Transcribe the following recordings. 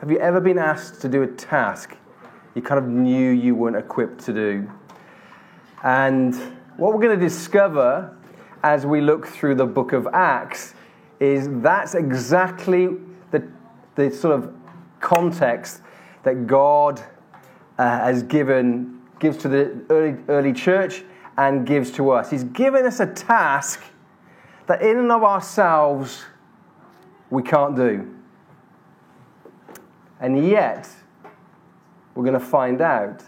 Have you ever been asked to do a task you kind of knew you weren't equipped to do? And what we're going to discover as we look through the book of Acts is that's exactly the, the sort of context that God uh, has given, gives to the early, early church and gives to us. He's given us a task that in and of ourselves we can't do. And yet, we're going to find out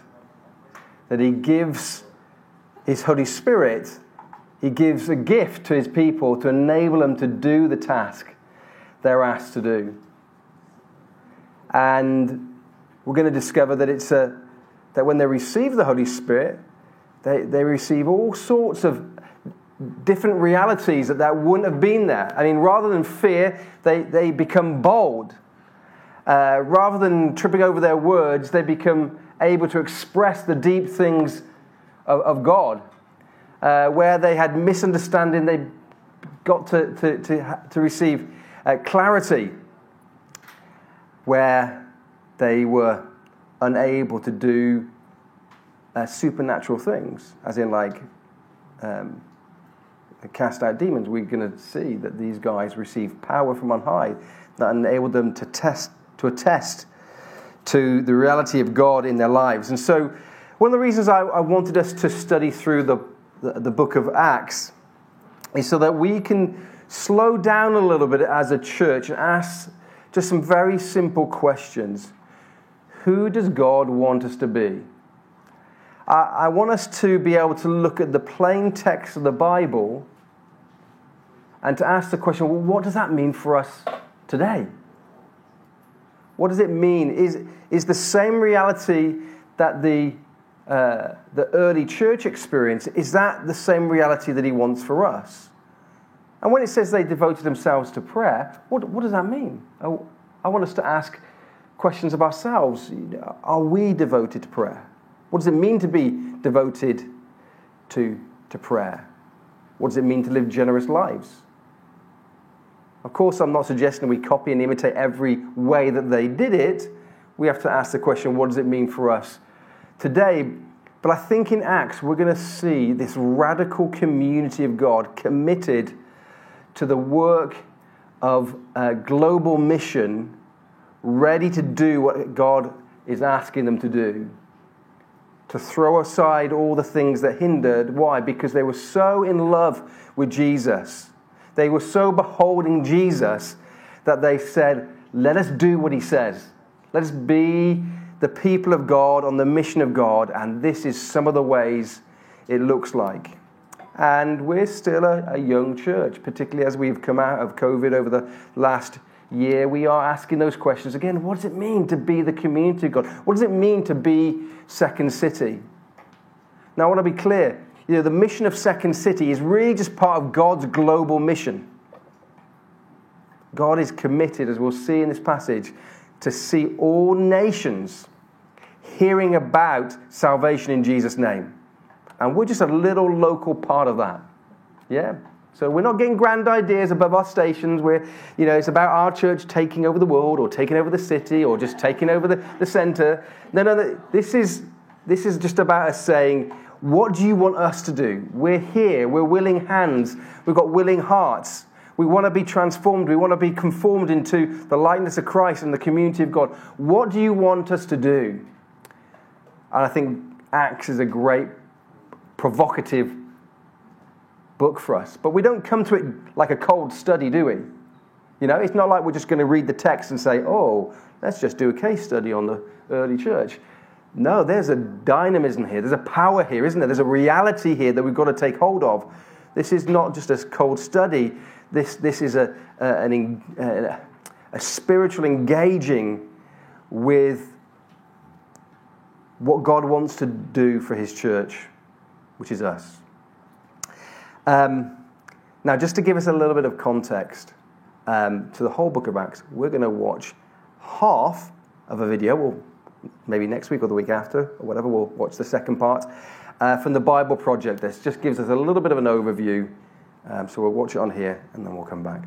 that He gives His Holy Spirit, He gives a gift to His people to enable them to do the task they're asked to do. And we're going to discover that it's a, that when they receive the Holy Spirit, they, they receive all sorts of different realities that that wouldn't have been there. I mean, rather than fear, they, they become bold. Uh, rather than tripping over their words, they become able to express the deep things of, of God. Uh, where they had misunderstanding, they got to, to, to, to receive uh, clarity. Where they were unable to do uh, supernatural things, as in, like, um, cast out demons, we're going to see that these guys receive power from on high that enabled them to test to attest to the reality of God in their lives. And so, one of the reasons I, I wanted us to study through the, the, the book of Acts is so that we can slow down a little bit as a church and ask just some very simple questions. Who does God want us to be? I, I want us to be able to look at the plain text of the Bible and to ask the question well, what does that mean for us today? What does it mean? Is, is the same reality that the, uh, the early church experienced, is that the same reality that he wants for us? And when it says they devoted themselves to prayer, what, what does that mean? I, I want us to ask questions of ourselves. Are we devoted to prayer? What does it mean to be devoted to, to prayer? What does it mean to live generous lives? Of course, I'm not suggesting we copy and imitate every way that they did it. We have to ask the question what does it mean for us today? But I think in Acts, we're going to see this radical community of God committed to the work of a global mission, ready to do what God is asking them to do. To throw aside all the things that hindered. Why? Because they were so in love with Jesus they were so beholding Jesus that they said, Let us do what he says. Let us be the people of God on the mission of God. And this is some of the ways it looks like. And we're still a, a young church, particularly as we've come out of COVID over the last year. We are asking those questions again. What does it mean to be the community of God? What does it mean to be Second City? Now, I want to be clear you know, the mission of Second City is really just part of God's global mission. God is committed, as we'll see in this passage, to see all nations hearing about salvation in Jesus' name. And we're just a little local part of that. Yeah? So we're not getting grand ideas above our stations where, you know, it's about our church taking over the world or taking over the city or just taking over the, the center. No, no, this is, this is just about us saying, what do you want us to do? We're here. We're willing hands. We've got willing hearts. We want to be transformed. We want to be conformed into the likeness of Christ and the community of God. What do you want us to do? And I think Acts is a great provocative book for us. But we don't come to it like a cold study, do we? You know, it's not like we're just going to read the text and say, oh, let's just do a case study on the early church. No, there's a dynamism here. There's a power here, isn't there? There's a reality here that we've got to take hold of. This is not just a cold study. This, this is a, a, an, a, a spiritual engaging with what God wants to do for his church, which is us. Um, now, just to give us a little bit of context um, to the whole book of Acts, we're going to watch half of a video. We'll maybe next week or the week after, or whatever, we'll watch the second part uh, from the Bible Project. This just gives us a little bit of an overview. Um, so we'll watch it on here and then we'll come back.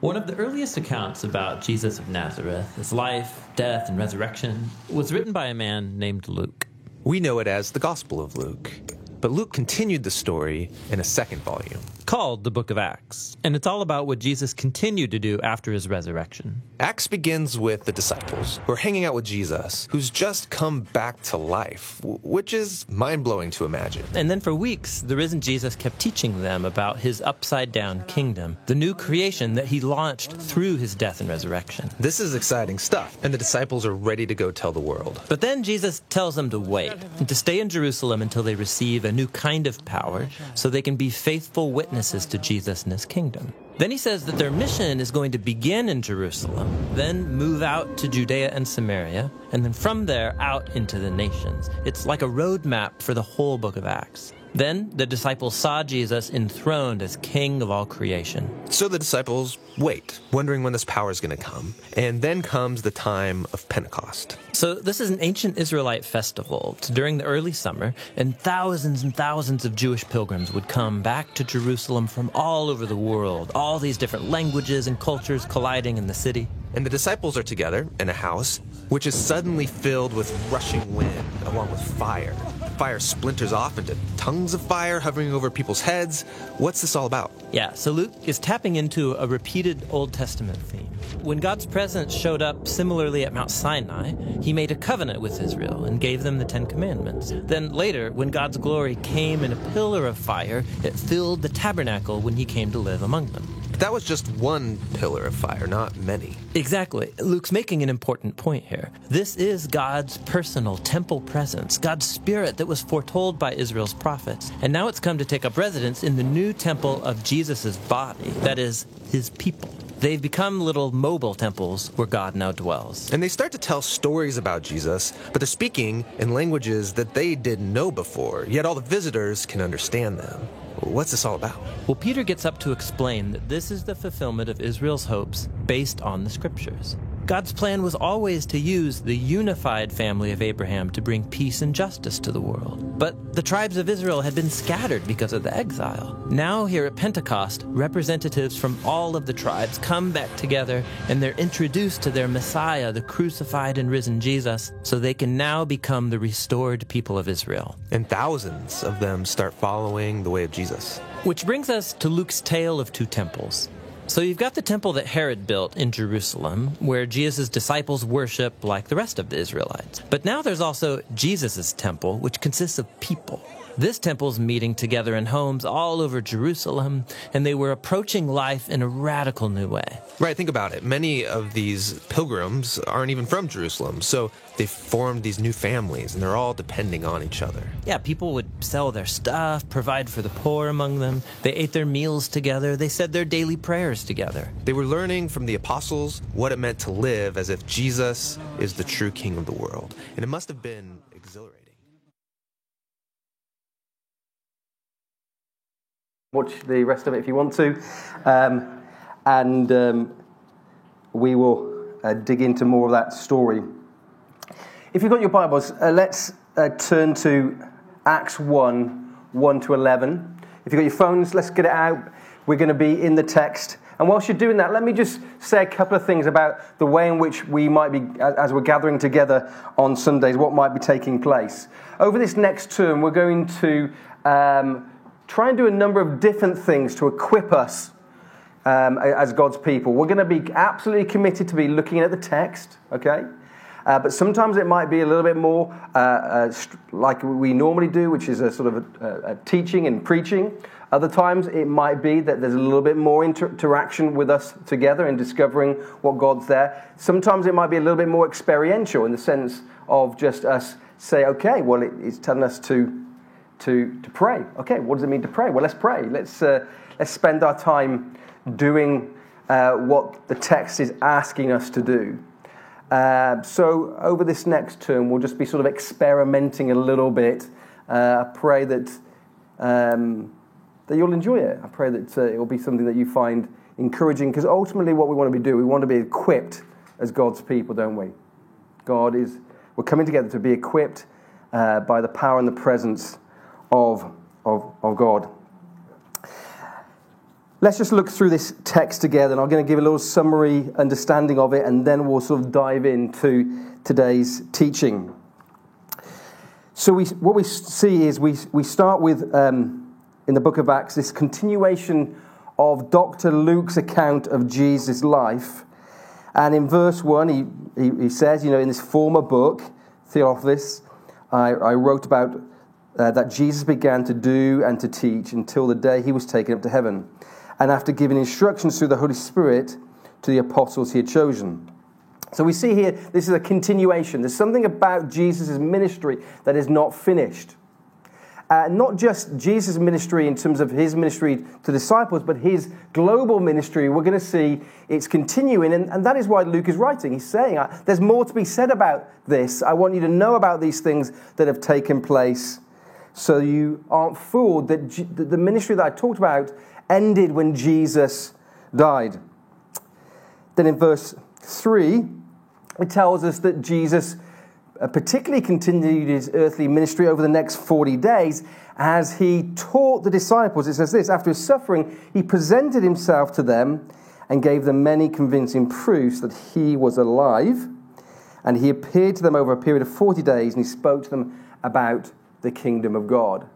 One of the earliest accounts about Jesus of Nazareth, his life, death, and resurrection, was written by a man named Luke. We know it as the Gospel of Luke. But Luke continued the story in a second volume. Called the Book of Acts. And it's all about what Jesus continued to do after his resurrection. Acts begins with the disciples who are hanging out with Jesus, who's just come back to life, which is mind blowing to imagine. And then for weeks, the risen Jesus kept teaching them about his upside down kingdom, the new creation that he launched through his death and resurrection. This is exciting stuff, and the disciples are ready to go tell the world. But then Jesus tells them to wait and to stay in Jerusalem until they receive a new kind of power so they can be faithful witnesses to Jesus and his kingdom. Then he says that their mission is going to begin in Jerusalem, then move out to Judea and Samaria, and then from there out into the nations. It's like a roadmap for the whole book of Acts. Then the disciples saw Jesus enthroned as king of all creation. So the disciples wait, wondering when this power is going to come. And then comes the time of Pentecost. So this is an ancient Israelite festival during the early summer, and thousands and thousands of Jewish pilgrims would come back to Jerusalem from all over the world, all these different languages and cultures colliding in the city. And the disciples are together in a house, which is suddenly filled with rushing wind along with fire fire splinters off into tongues of fire hovering over people's heads. What's this all about? Yeah, so Luke is tapping into a repeated Old Testament theme. When God's presence showed up similarly at Mount Sinai, he made a covenant with Israel and gave them the Ten Commandments. Then later, when God's glory came in a pillar of fire, it filled the tabernacle when he came to live among them that was just one pillar of fire, not many. Exactly. Luke's making an important point here. This is God's personal temple presence, God's spirit that was foretold by Israel's prophets. And now it's come to take up residence in the new temple of Jesus' body, that is, his people. They've become little mobile temples where God now dwells. And they start to tell stories about Jesus, but they're speaking in languages that they didn't know before, yet all the visitors can understand them. What's this all about? Well, Peter gets up to explain that this is the fulfillment of Israel's hopes based on the scriptures. God's plan was always to use the unified family of Abraham to bring peace and justice to the world. But the tribes of Israel had been scattered because of the exile. Now, here at Pentecost, representatives from all of the tribes come back together and they're introduced to their Messiah, the crucified and risen Jesus, so they can now become the restored people of Israel. And thousands of them start following the way of Jesus. Which brings us to Luke's tale of two temples. So you've got the temple that Herod built in Jerusalem, where Jesus' disciples worship like the rest of the Israelites. But now there's also Jesus' temple, which consists of people. This temple's meeting together in homes all over Jerusalem, and they were approaching life in a radical new way. Right, think about it. Many of these pilgrims aren't even from Jerusalem, so they formed these new families, and they're all depending on each other. Yeah, people would sell their stuff, provide for the poor among them. They ate their meals together, they said their daily prayers together. They were learning from the apostles what it meant to live as if Jesus is the true king of the world, and it must have been Watch the rest of it if you want to. Um, and um, we will uh, dig into more of that story. If you've got your Bibles, uh, let's uh, turn to Acts 1 1 to 11. If you've got your phones, let's get it out. We're going to be in the text. And whilst you're doing that, let me just say a couple of things about the way in which we might be, as we're gathering together on Sundays, what might be taking place. Over this next term, we're going to um, try and do a number of different things to equip us um, as God's people. We're going to be absolutely committed to be looking at the text, okay? Uh, but sometimes it might be a little bit more uh, uh, like we normally do, which is a sort of a, a teaching and preaching. Other times it might be that there's a little bit more inter- interaction with us together in discovering what God's there. Sometimes it might be a little bit more experiential in the sense of just us say, okay, well, it, it's telling us to to, to pray. Okay, what does it mean to pray? Well, let's pray. Let's, uh, let's spend our time doing uh, what the text is asking us to do. Uh, so, over this next term, we'll just be sort of experimenting a little bit. Uh, I pray that, um, that you'll enjoy it. I pray that uh, it will be something that you find encouraging because ultimately, what we want to be doing, we want to be equipped as God's people, don't we? God is, we're coming together to be equipped uh, by the power and the presence of, of, of God. Let's just look through this text together, and I'm going to give a little summary understanding of it, and then we'll sort of dive into today's teaching. So, we, what we see is we, we start with, um, in the book of Acts, this continuation of Dr. Luke's account of Jesus' life. And in verse 1, he, he, he says, you know, in this former book, Theophilus, I, I wrote about uh, that Jesus began to do and to teach until the day he was taken up to heaven and after giving instructions through the Holy Spirit to the apostles he had chosen. So we see here, this is a continuation. There's something about Jesus' ministry that is not finished. Uh, not just Jesus' ministry in terms of his ministry to disciples, but his global ministry. We're going to see it's continuing, and, and that is why Luke is writing. He's saying, uh, There's more to be said about this. I want you to know about these things that have taken place so you aren't fooled that, G- the ministry that I talked about ended when Jesus died. Then in verse 3, it tells us that Jesus uh, particularly continued his earthly ministry over the next 40 days as he taught the disciples. It says this After his suffering, he presented himself to them and gave them many convincing proofs that he was alive. And he appeared to them over a period of 40 days and he spoke to them about the kingdom of God.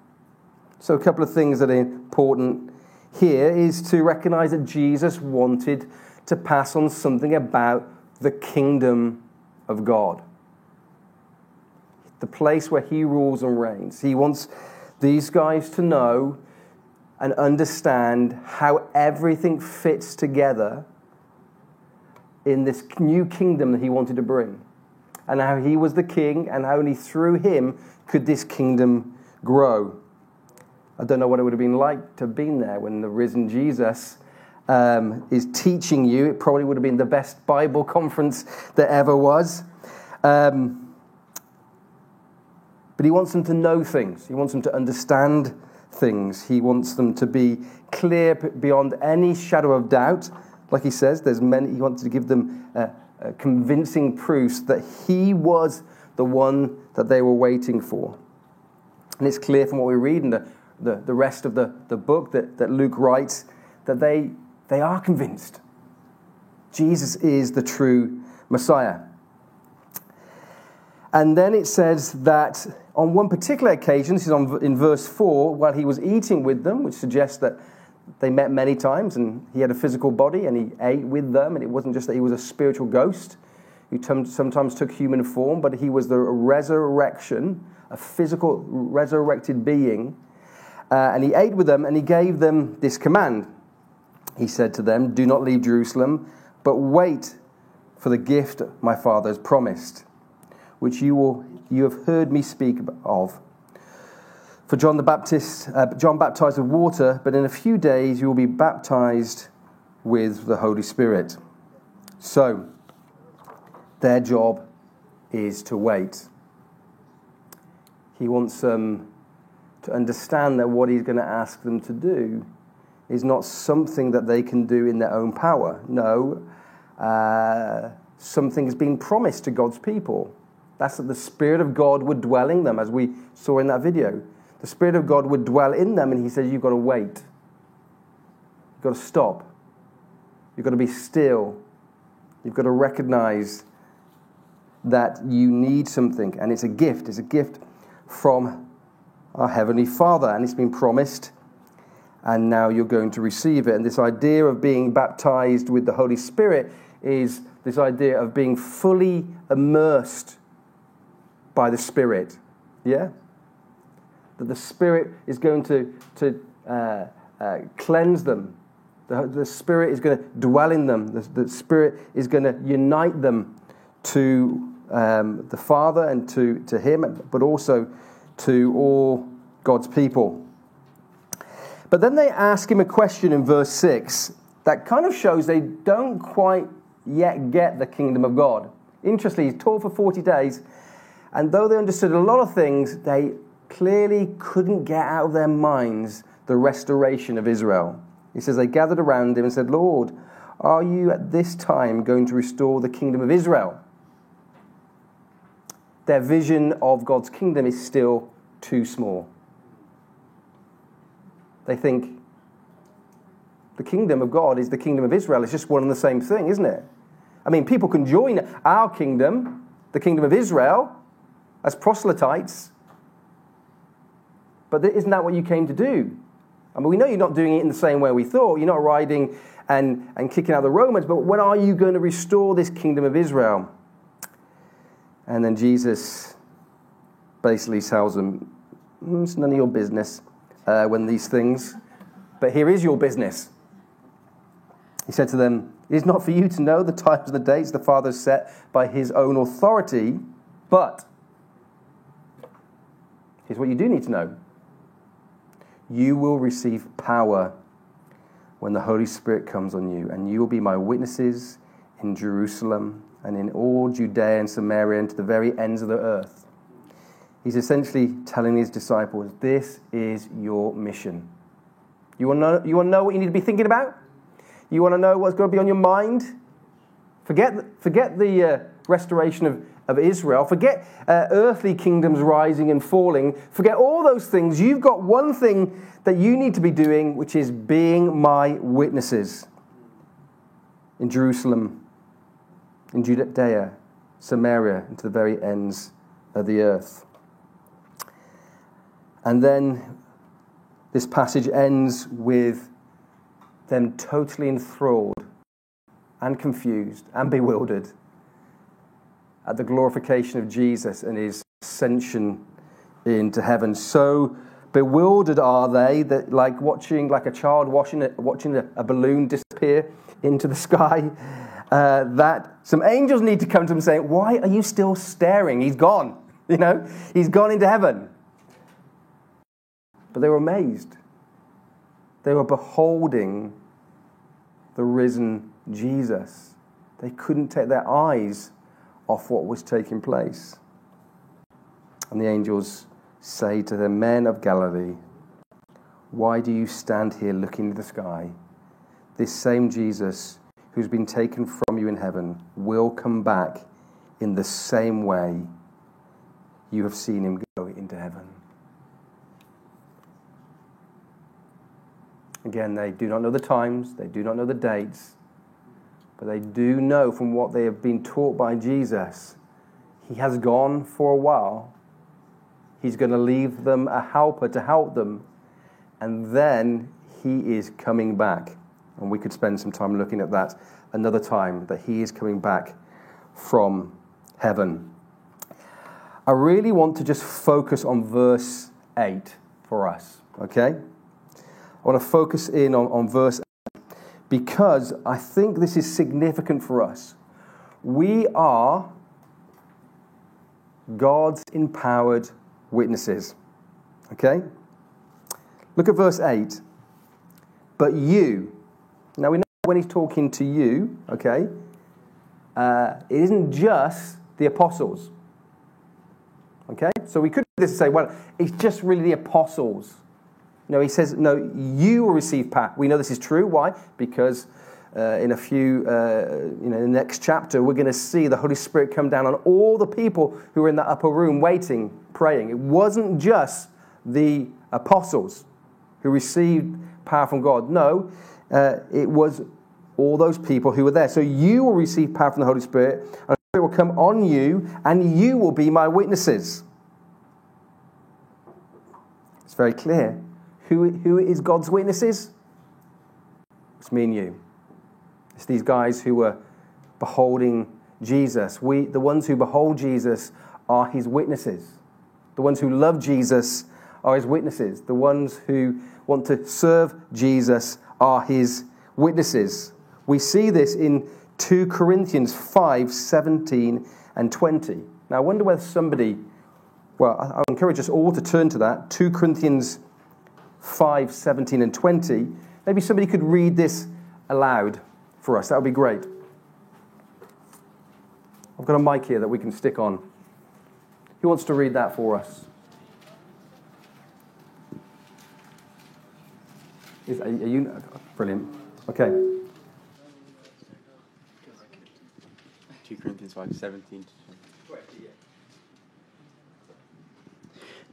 So, a couple of things that are important here is to recognize that Jesus wanted to pass on something about the kingdom of God, the place where he rules and reigns. He wants these guys to know and understand how everything fits together in this new kingdom that he wanted to bring, and how he was the king, and only through him could this kingdom grow. I don't know what it would have been like to have been there when the risen Jesus um, is teaching you. It probably would have been the best Bible conference there ever was. Um, but he wants them to know things, he wants them to understand things, he wants them to be clear beyond any shadow of doubt. Like he says, there's many, he wants to give them uh, convincing proofs that he was the one that they were waiting for. And it's clear from what we read in the the, the rest of the, the book that, that Luke writes, that they, they are convinced Jesus is the true Messiah. And then it says that on one particular occasion, this is on, in verse 4, while he was eating with them, which suggests that they met many times and he had a physical body and he ate with them, and it wasn't just that he was a spiritual ghost who sometimes took human form, but he was the resurrection, a physical resurrected being uh, and he ate with them, and he gave them this command. He said to them, Do not leave Jerusalem, but wait for the gift my Father has promised, which you, will, you have heard me speak of. For John the Baptist, uh, John baptized with water, but in a few days you will be baptized with the Holy Spirit. So, their job is to wait. He wants them. Um, to understand that what he's going to ask them to do is not something that they can do in their own power. No, uh, something has been promised to God's people. That's that the Spirit of God would dwell in them, as we saw in that video. The Spirit of God would dwell in them, and He says, You've got to wait. You've got to stop. You've got to be still. You've got to recognize that you need something, and it's a gift. It's a gift from our Heavenly Father, and it's been promised, and now you're going to receive it. And this idea of being baptized with the Holy Spirit is this idea of being fully immersed by the Spirit. Yeah? That the Spirit is going to, to uh, uh, cleanse them. The, the Spirit is going to dwell in them. The, the Spirit is going to unite them to um, the Father and to, to Him, but also to all God's people. But then they ask him a question in verse 6 that kind of shows they don't quite yet get the kingdom of God. Interestingly, he's taught for 40 days, and though they understood a lot of things, they clearly couldn't get out of their minds the restoration of Israel. He says they gathered around him and said, Lord, are you at this time going to restore the kingdom of Israel? Their vision of God's kingdom is still too small. They think The kingdom of God is the kingdom of Israel. It's just one and the same thing, isn't it? I mean, people can join our kingdom, the kingdom of Israel, as proselytes, but isn't that what you came to do? I mean, we know you're not doing it in the same way we thought. You're not riding and, and kicking out the Romans, but when are you going to restore this kingdom of Israel? And then Jesus basically tells them, mm, it's none of your business uh, when these things, but here is your business. He said to them, It is not for you to know the times and the dates the Father has set by his own authority, but here's what you do need to know you will receive power when the Holy Spirit comes on you, and you will be my witnesses in Jerusalem and in all Judea and Samaria and to the very ends of the earth. He's essentially telling his disciples, This is your mission. You want to know, you want to know what you need to be thinking about? You want to know what's going to be on your mind? Forget, forget the uh, restoration of, of Israel. Forget uh, earthly kingdoms rising and falling. Forget all those things. You've got one thing that you need to be doing, which is being my witnesses in Jerusalem, in Judea, Samaria, and to the very ends of the earth. And then this passage ends with them totally enthralled and confused and bewildered at the glorification of Jesus and his ascension into heaven. So bewildered are they that, like watching, like a child watching a, watching a, a balloon disappear into the sky, uh, that some angels need to come to them saying, Why are you still staring? He's gone. You know, he's gone into heaven. But they were amazed. They were beholding the risen Jesus. They couldn't take their eyes off what was taking place. And the angels say to the men of Galilee, Why do you stand here looking to the sky? This same Jesus who's been taken from you in heaven will come back in the same way you have seen him go into heaven. Again, they do not know the times, they do not know the dates, but they do know from what they have been taught by Jesus, he has gone for a while. He's going to leave them a helper to help them, and then he is coming back. And we could spend some time looking at that another time, that he is coming back from heaven. I really want to just focus on verse 8 for us, okay? I want to focus in on, on verse 8 because I think this is significant for us. We are God's empowered witnesses, okay? Look at verse 8. But you, now we know when he's talking to you, okay, uh, it isn't just the apostles. Okay? So we could do this and say, well, it's just really the apostles. No, he says, no, you will receive power. We know this is true. Why? Because uh, in a few, uh, you know, the next chapter, we're going to see the Holy Spirit come down on all the people who were in that upper room waiting, praying. It wasn't just the apostles who received power from God. No, uh, it was all those people who were there. So you will receive power from the Holy Spirit, and the Spirit will come on you, and you will be my witnesses. It's very clear. Who, who is God's witnesses? It's me and you. It's these guys who were beholding Jesus. We, the ones who behold Jesus are his witnesses. The ones who love Jesus are his witnesses. The ones who want to serve Jesus are his witnesses. We see this in 2 Corinthians 5 17 and 20. Now, I wonder whether somebody, well, I encourage us all to turn to that 2 Corinthians 5 17 and 20. Maybe somebody could read this aloud for us. That would be great. I've got a mic here that we can stick on. Who wants to read that for us? Is, are you brilliant? Okay. 2 Corinthians 5 17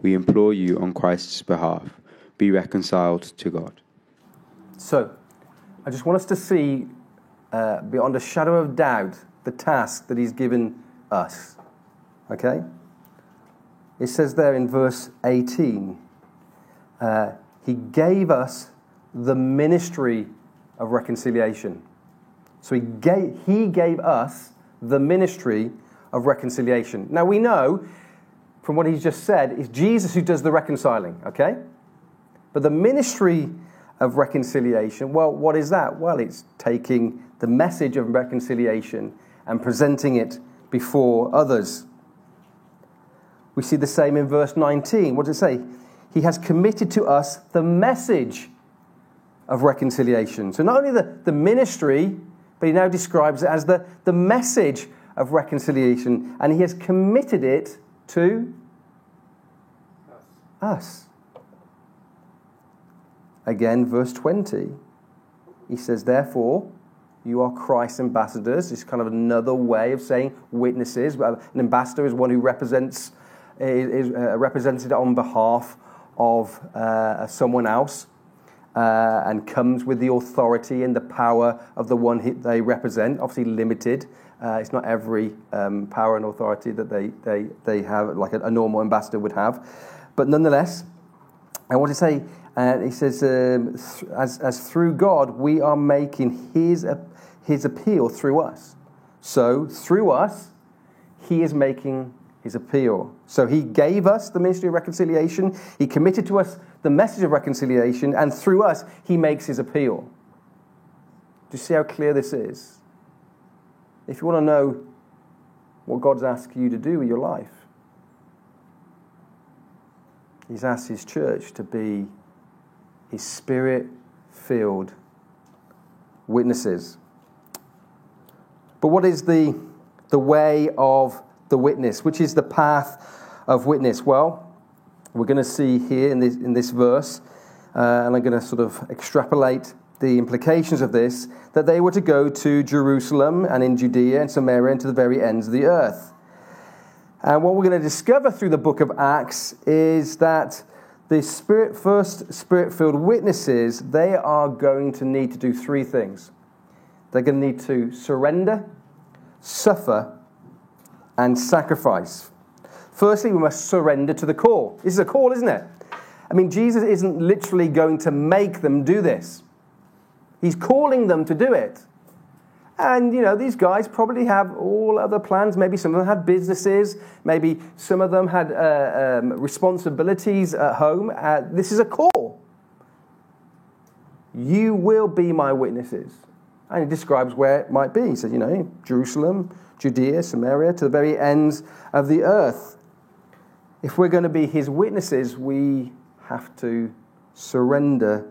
We implore you on Christ's behalf be reconciled to God. So, I just want us to see uh, beyond a shadow of doubt the task that He's given us. Okay? It says there in verse 18 uh, He gave us the ministry of reconciliation. So he gave, he gave us the ministry of reconciliation. Now we know from what he's just said, it's Jesus who does the reconciling, okay? But the ministry of reconciliation, well, what is that? Well, it's taking the message of reconciliation and presenting it before others. We see the same in verse 19. What does it say? He has committed to us the message of reconciliation. So not only the, the ministry, but he now describes it as the, the message of reconciliation, and he has committed it to us. us. Again, verse 20, he says, Therefore, you are Christ's ambassadors. It's kind of another way of saying witnesses. An ambassador is one who represents, is uh, represented on behalf of uh, someone else uh, and comes with the authority and the power of the one they represent, obviously limited. Uh, it's not every um, power and authority that they, they, they have, like a, a normal ambassador would have. But nonetheless, I want to say uh, he says, um, th- as, as through God, we are making his, uh, his appeal through us. So, through us, he is making his appeal. So, he gave us the ministry of reconciliation, he committed to us the message of reconciliation, and through us, he makes his appeal. Do you see how clear this is? If you want to know what God's asking you to do with your life, He's asked His church to be his spirit filled witnesses. But what is the, the way of the witness? Which is the path of witness? Well, we're going to see here in this, in this verse, uh, and I'm going to sort of extrapolate the implications of this, that they were to go to Jerusalem and in Judea and Samaria and to the very ends of the earth. And what we're going to discover through the book of Acts is that the spirit, first spirit filled witnesses, they are going to need to do three things. They're going to need to surrender, suffer, and sacrifice. Firstly, we must surrender to the call. This is a call, isn't it? I mean, Jesus isn't literally going to make them do this, He's calling them to do it. And, you know, these guys probably have all other plans. Maybe some of them had businesses. Maybe some of them had uh, um, responsibilities at home. Uh, this is a call. You will be my witnesses. And he describes where it might be. He says, you know, Jerusalem, Judea, Samaria, to the very ends of the earth. If we're going to be his witnesses, we have to surrender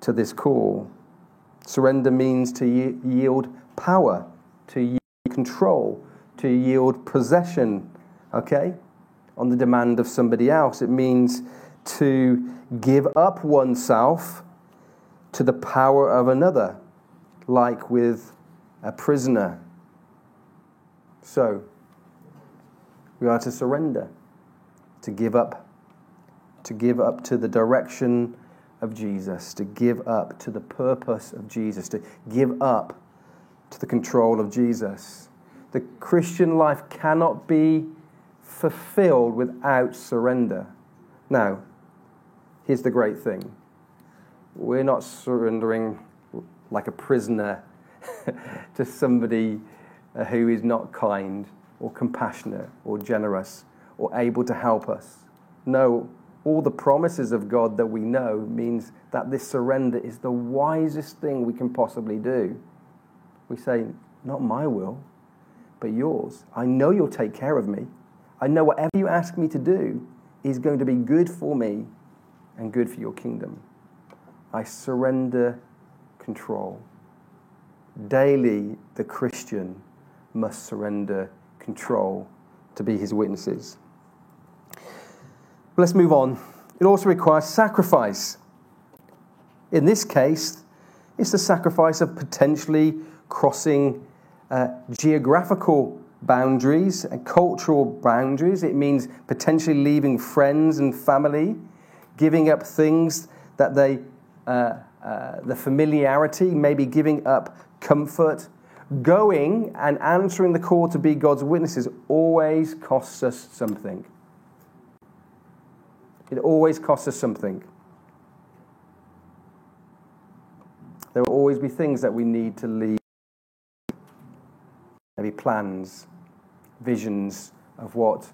to this call. Surrender means to yield power, to yield control, to yield possession, okay, on the demand of somebody else. It means to give up oneself to the power of another, like with a prisoner. So, we are to surrender, to give up, to give up to the direction of Jesus, to give up to the purpose of Jesus, to give up to the control of Jesus. The Christian life cannot be fulfilled without surrender. Now, here's the great thing we're not surrendering like a prisoner to somebody uh, who is not kind or compassionate or generous or able to help us. No, all the promises of God that we know means that this surrender is the wisest thing we can possibly do. We say, Not my will, but yours. I know you'll take care of me. I know whatever you ask me to do is going to be good for me and good for your kingdom. I surrender control. daily the Christian must surrender control to be his witnesses. Let's move on. It also requires sacrifice. In this case, it's the sacrifice of potentially crossing uh, geographical boundaries and cultural boundaries. It means potentially leaving friends and family, giving up things that they, uh, uh, the familiarity, maybe giving up comfort. Going and answering the call to be God's witnesses always costs us something. It always costs us something. There will always be things that we need to leave. Maybe plans, visions of what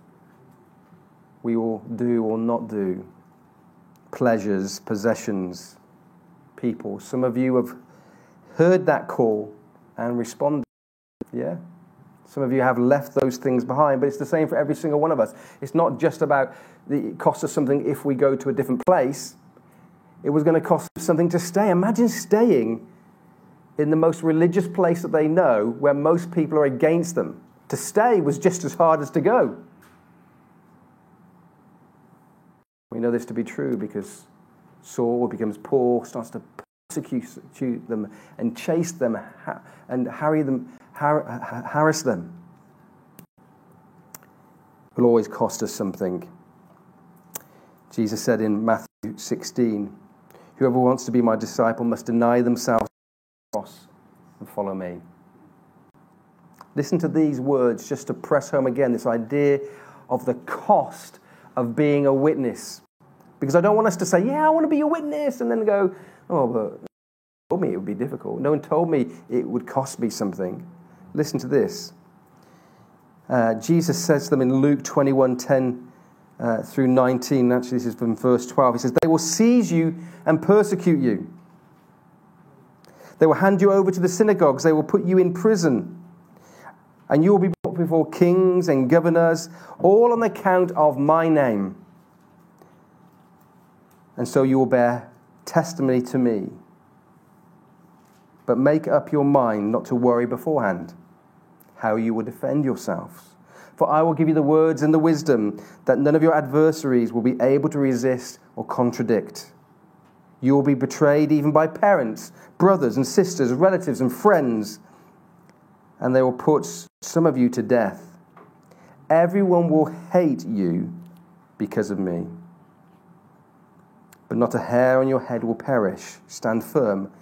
we will do or not do, pleasures, possessions, people. Some of you have heard that call and responded. Yeah? Some of you have left those things behind, but it's the same for every single one of us. It's not just about the, it costs us something if we go to a different place. It was going to cost something to stay. Imagine staying in the most religious place that they know where most people are against them. To stay was just as hard as to go. We know this to be true because Saul becomes poor, starts to persecute them and chase them and harry them, harass them. It will always cost us something. Jesus said in Matthew 16, Whoever wants to be my disciple must deny themselves cross and follow me. Listen to these words just to press home again this idea of the cost of being a witness. Because I don't want us to say, Yeah, I want to be a witness, and then go, Oh, but told me it would be difficult. No one told me it would cost me something. Listen to this. Uh, Jesus says to them in Luke 21 10 uh, through 19. Actually, this is from verse 12. He says, They will seize you and persecute you. They will hand you over to the synagogues. They will put you in prison. And you will be brought before kings and governors, all on account of my name. And so you will bear testimony to me. But make up your mind not to worry beforehand how you will defend yourselves. For I will give you the words and the wisdom that none of your adversaries will be able to resist or contradict. You will be betrayed even by parents, brothers and sisters, relatives and friends, and they will put some of you to death. Everyone will hate you because of me. But not a hair on your head will perish. Stand firm,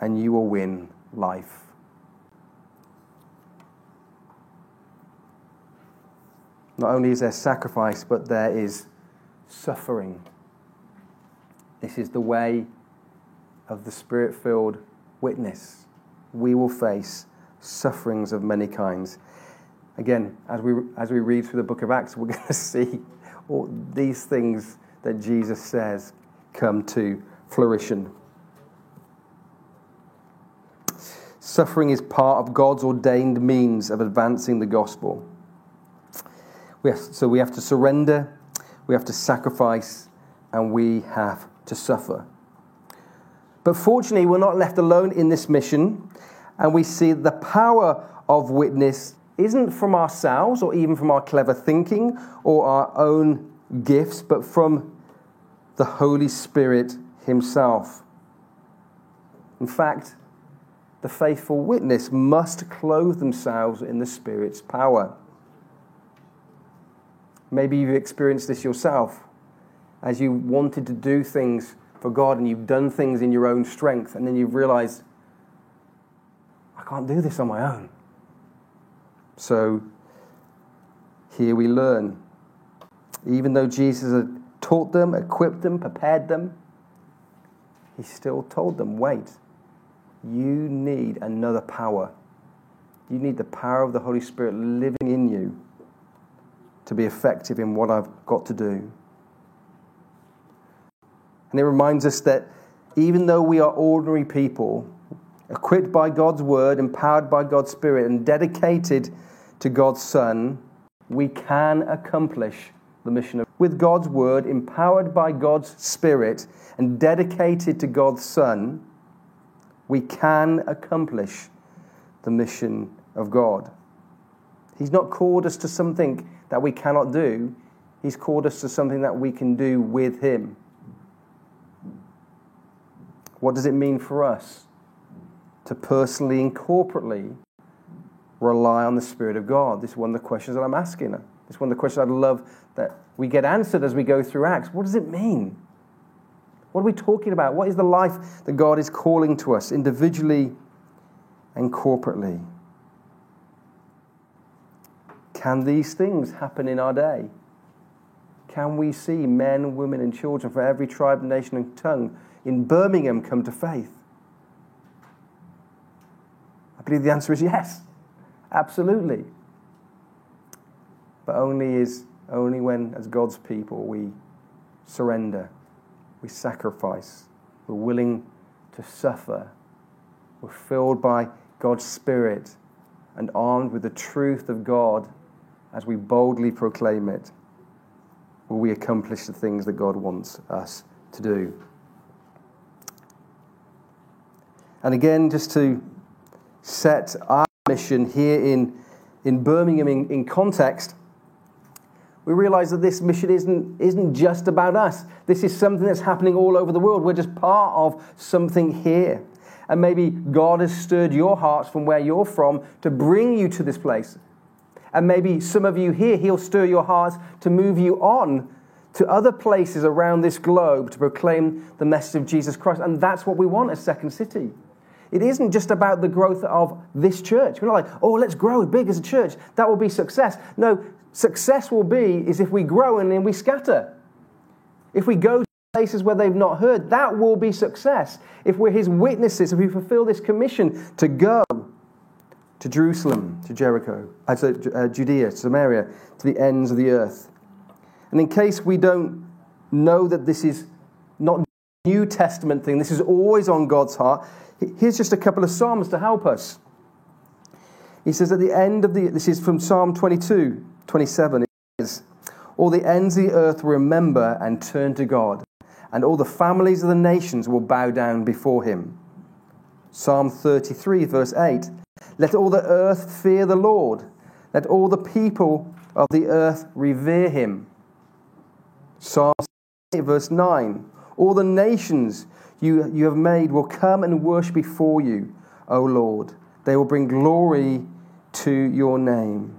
and you will win life. Not only is there sacrifice, but there is suffering. This is the way of the spirit filled witness. We will face sufferings of many kinds. Again, as we, as we read through the book of Acts, we're going to see all these things that Jesus says come to fruition. Suffering is part of God's ordained means of advancing the gospel. We have, so we have to surrender, we have to sacrifice, and we have to suffer. But fortunately, we're not left alone in this mission, and we see the power of witness isn't from ourselves or even from our clever thinking or our own gifts, but from the Holy Spirit Himself. In fact, the faithful witness must clothe themselves in the Spirit's power. Maybe you've experienced this yourself as you wanted to do things for God and you've done things in your own strength, and then you've realized, I can't do this on my own. So here we learn. Even though Jesus had taught them, equipped them, prepared them, he still told them, wait, you need another power. You need the power of the Holy Spirit living in you to be effective in what I've got to do. And it reminds us that even though we are ordinary people, equipped by God's word, empowered by God's spirit, and dedicated to God's Son, we can accomplish the mission of with God's word, empowered by God's spirit, and dedicated to God's Son, we can accomplish the mission of God. He's not called us to something that we cannot do, He's called us to something that we can do with Him. What does it mean for us to personally and corporately rely on the Spirit of God? This is one of the questions that I'm asking. It's one of the questions I'd love that we get answered as we go through Acts. What does it mean? What are we talking about? What is the life that God is calling to us individually and corporately? Can these things happen in our day? Can we see men, women, and children from every tribe, nation, and tongue in Birmingham come to faith? I believe the answer is yes, absolutely. But only is only when, as God's people, we surrender, we sacrifice, we're willing to suffer, we're filled by God's Spirit and armed with the truth of God as we boldly proclaim it, will we accomplish the things that God wants us to do. And again, just to set our mission here in, in Birmingham in, in context, we realize that this mission isn't, isn't just about us. This is something that's happening all over the world. We're just part of something here. And maybe God has stirred your hearts from where you're from to bring you to this place. And maybe some of you here, He'll stir your hearts to move you on to other places around this globe to proclaim the message of Jesus Christ. And that's what we want as Second City. It isn't just about the growth of this church. We're not like, oh, let's grow big as a church. That will be success. No, success will be is if we grow and then we scatter. If we go to places where they've not heard, that will be success. If we're his witnesses, if we fulfill this commission to go to Jerusalem, to Jericho, uh, to uh, Judea, to Samaria, to the ends of the earth. And in case we don't know that this is not a New Testament thing, this is always on God's heart, here's just a couple of Psalms to help us. He says at the end of the, this is from Psalm 22, 27, it says, All the ends of the earth will remember and turn to God, and all the families of the nations will bow down before him. Psalm 33, verse 8, Let all the earth fear the Lord, let all the people of the earth revere him. Psalm 8, verse 9, All the nations you, you have made will come and worship before you, O Lord. They will bring glory to your name.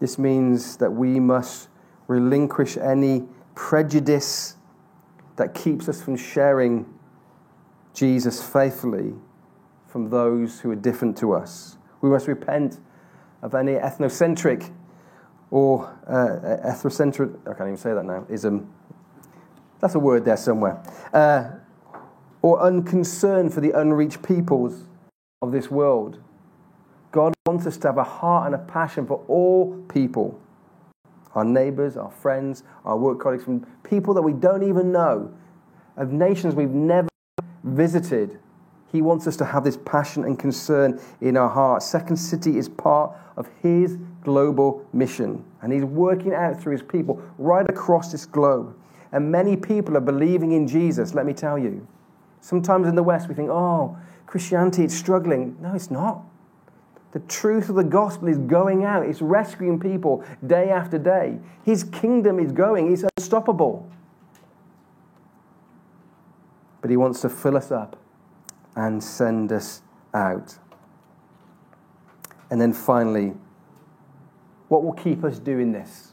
This means that we must relinquish any prejudice that keeps us from sharing Jesus faithfully from those who are different to us. We must repent of any ethnocentric or uh, ethnocentric, I can't even say that now, ism. That's a word there somewhere. Uh, or unconcern for the unreached peoples of this world. God wants us to have a heart and a passion for all people our neighbors, our friends, our work colleagues, from people that we don't even know, of nations we've never visited. He wants us to have this passion and concern in our hearts. Second City is part of His global mission, and He's working out through His people right across this globe. And many people are believing in Jesus, let me tell you. Sometimes in the West, we think, oh, Christianity, it's struggling. No, it's not. The truth of the gospel is going out, it's rescuing people day after day. His kingdom is going, it's unstoppable. But He wants to fill us up and send us out. And then finally, what will keep us doing this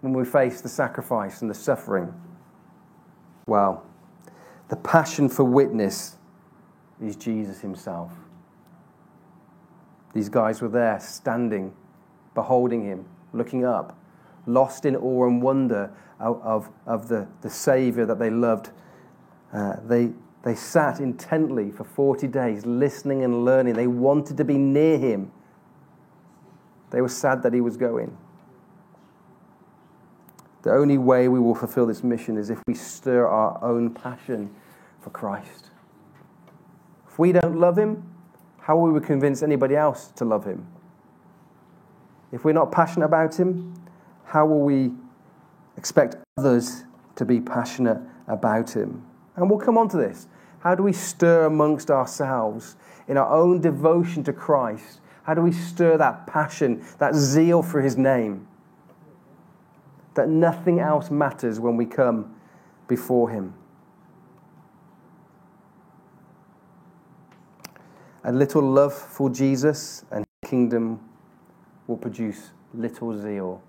when we face the sacrifice and the suffering? Well, the passion for witness is Jesus himself. These guys were there, standing, beholding him, looking up, lost in awe and wonder of, of, of the, the Savior that they loved. Uh, they, they sat intently for 40 days, listening and learning. They wanted to be near him. They were sad that he was going. The only way we will fulfill this mission is if we stir our own passion for Christ. If we don't love him, how will we convince anybody else to love him? If we're not passionate about him, how will we expect others to be passionate about him? And we'll come on to this. How do we stir amongst ourselves in our own devotion to Christ? How do we stir that passion, that zeal for His name? That nothing else matters when we come before Him. A little love for Jesus and his kingdom will produce little zeal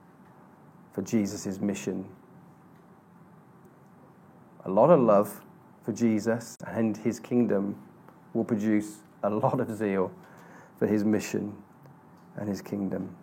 for Jesus' mission. A lot of love for Jesus and his kingdom will produce a lot of zeal for his mission and his kingdom.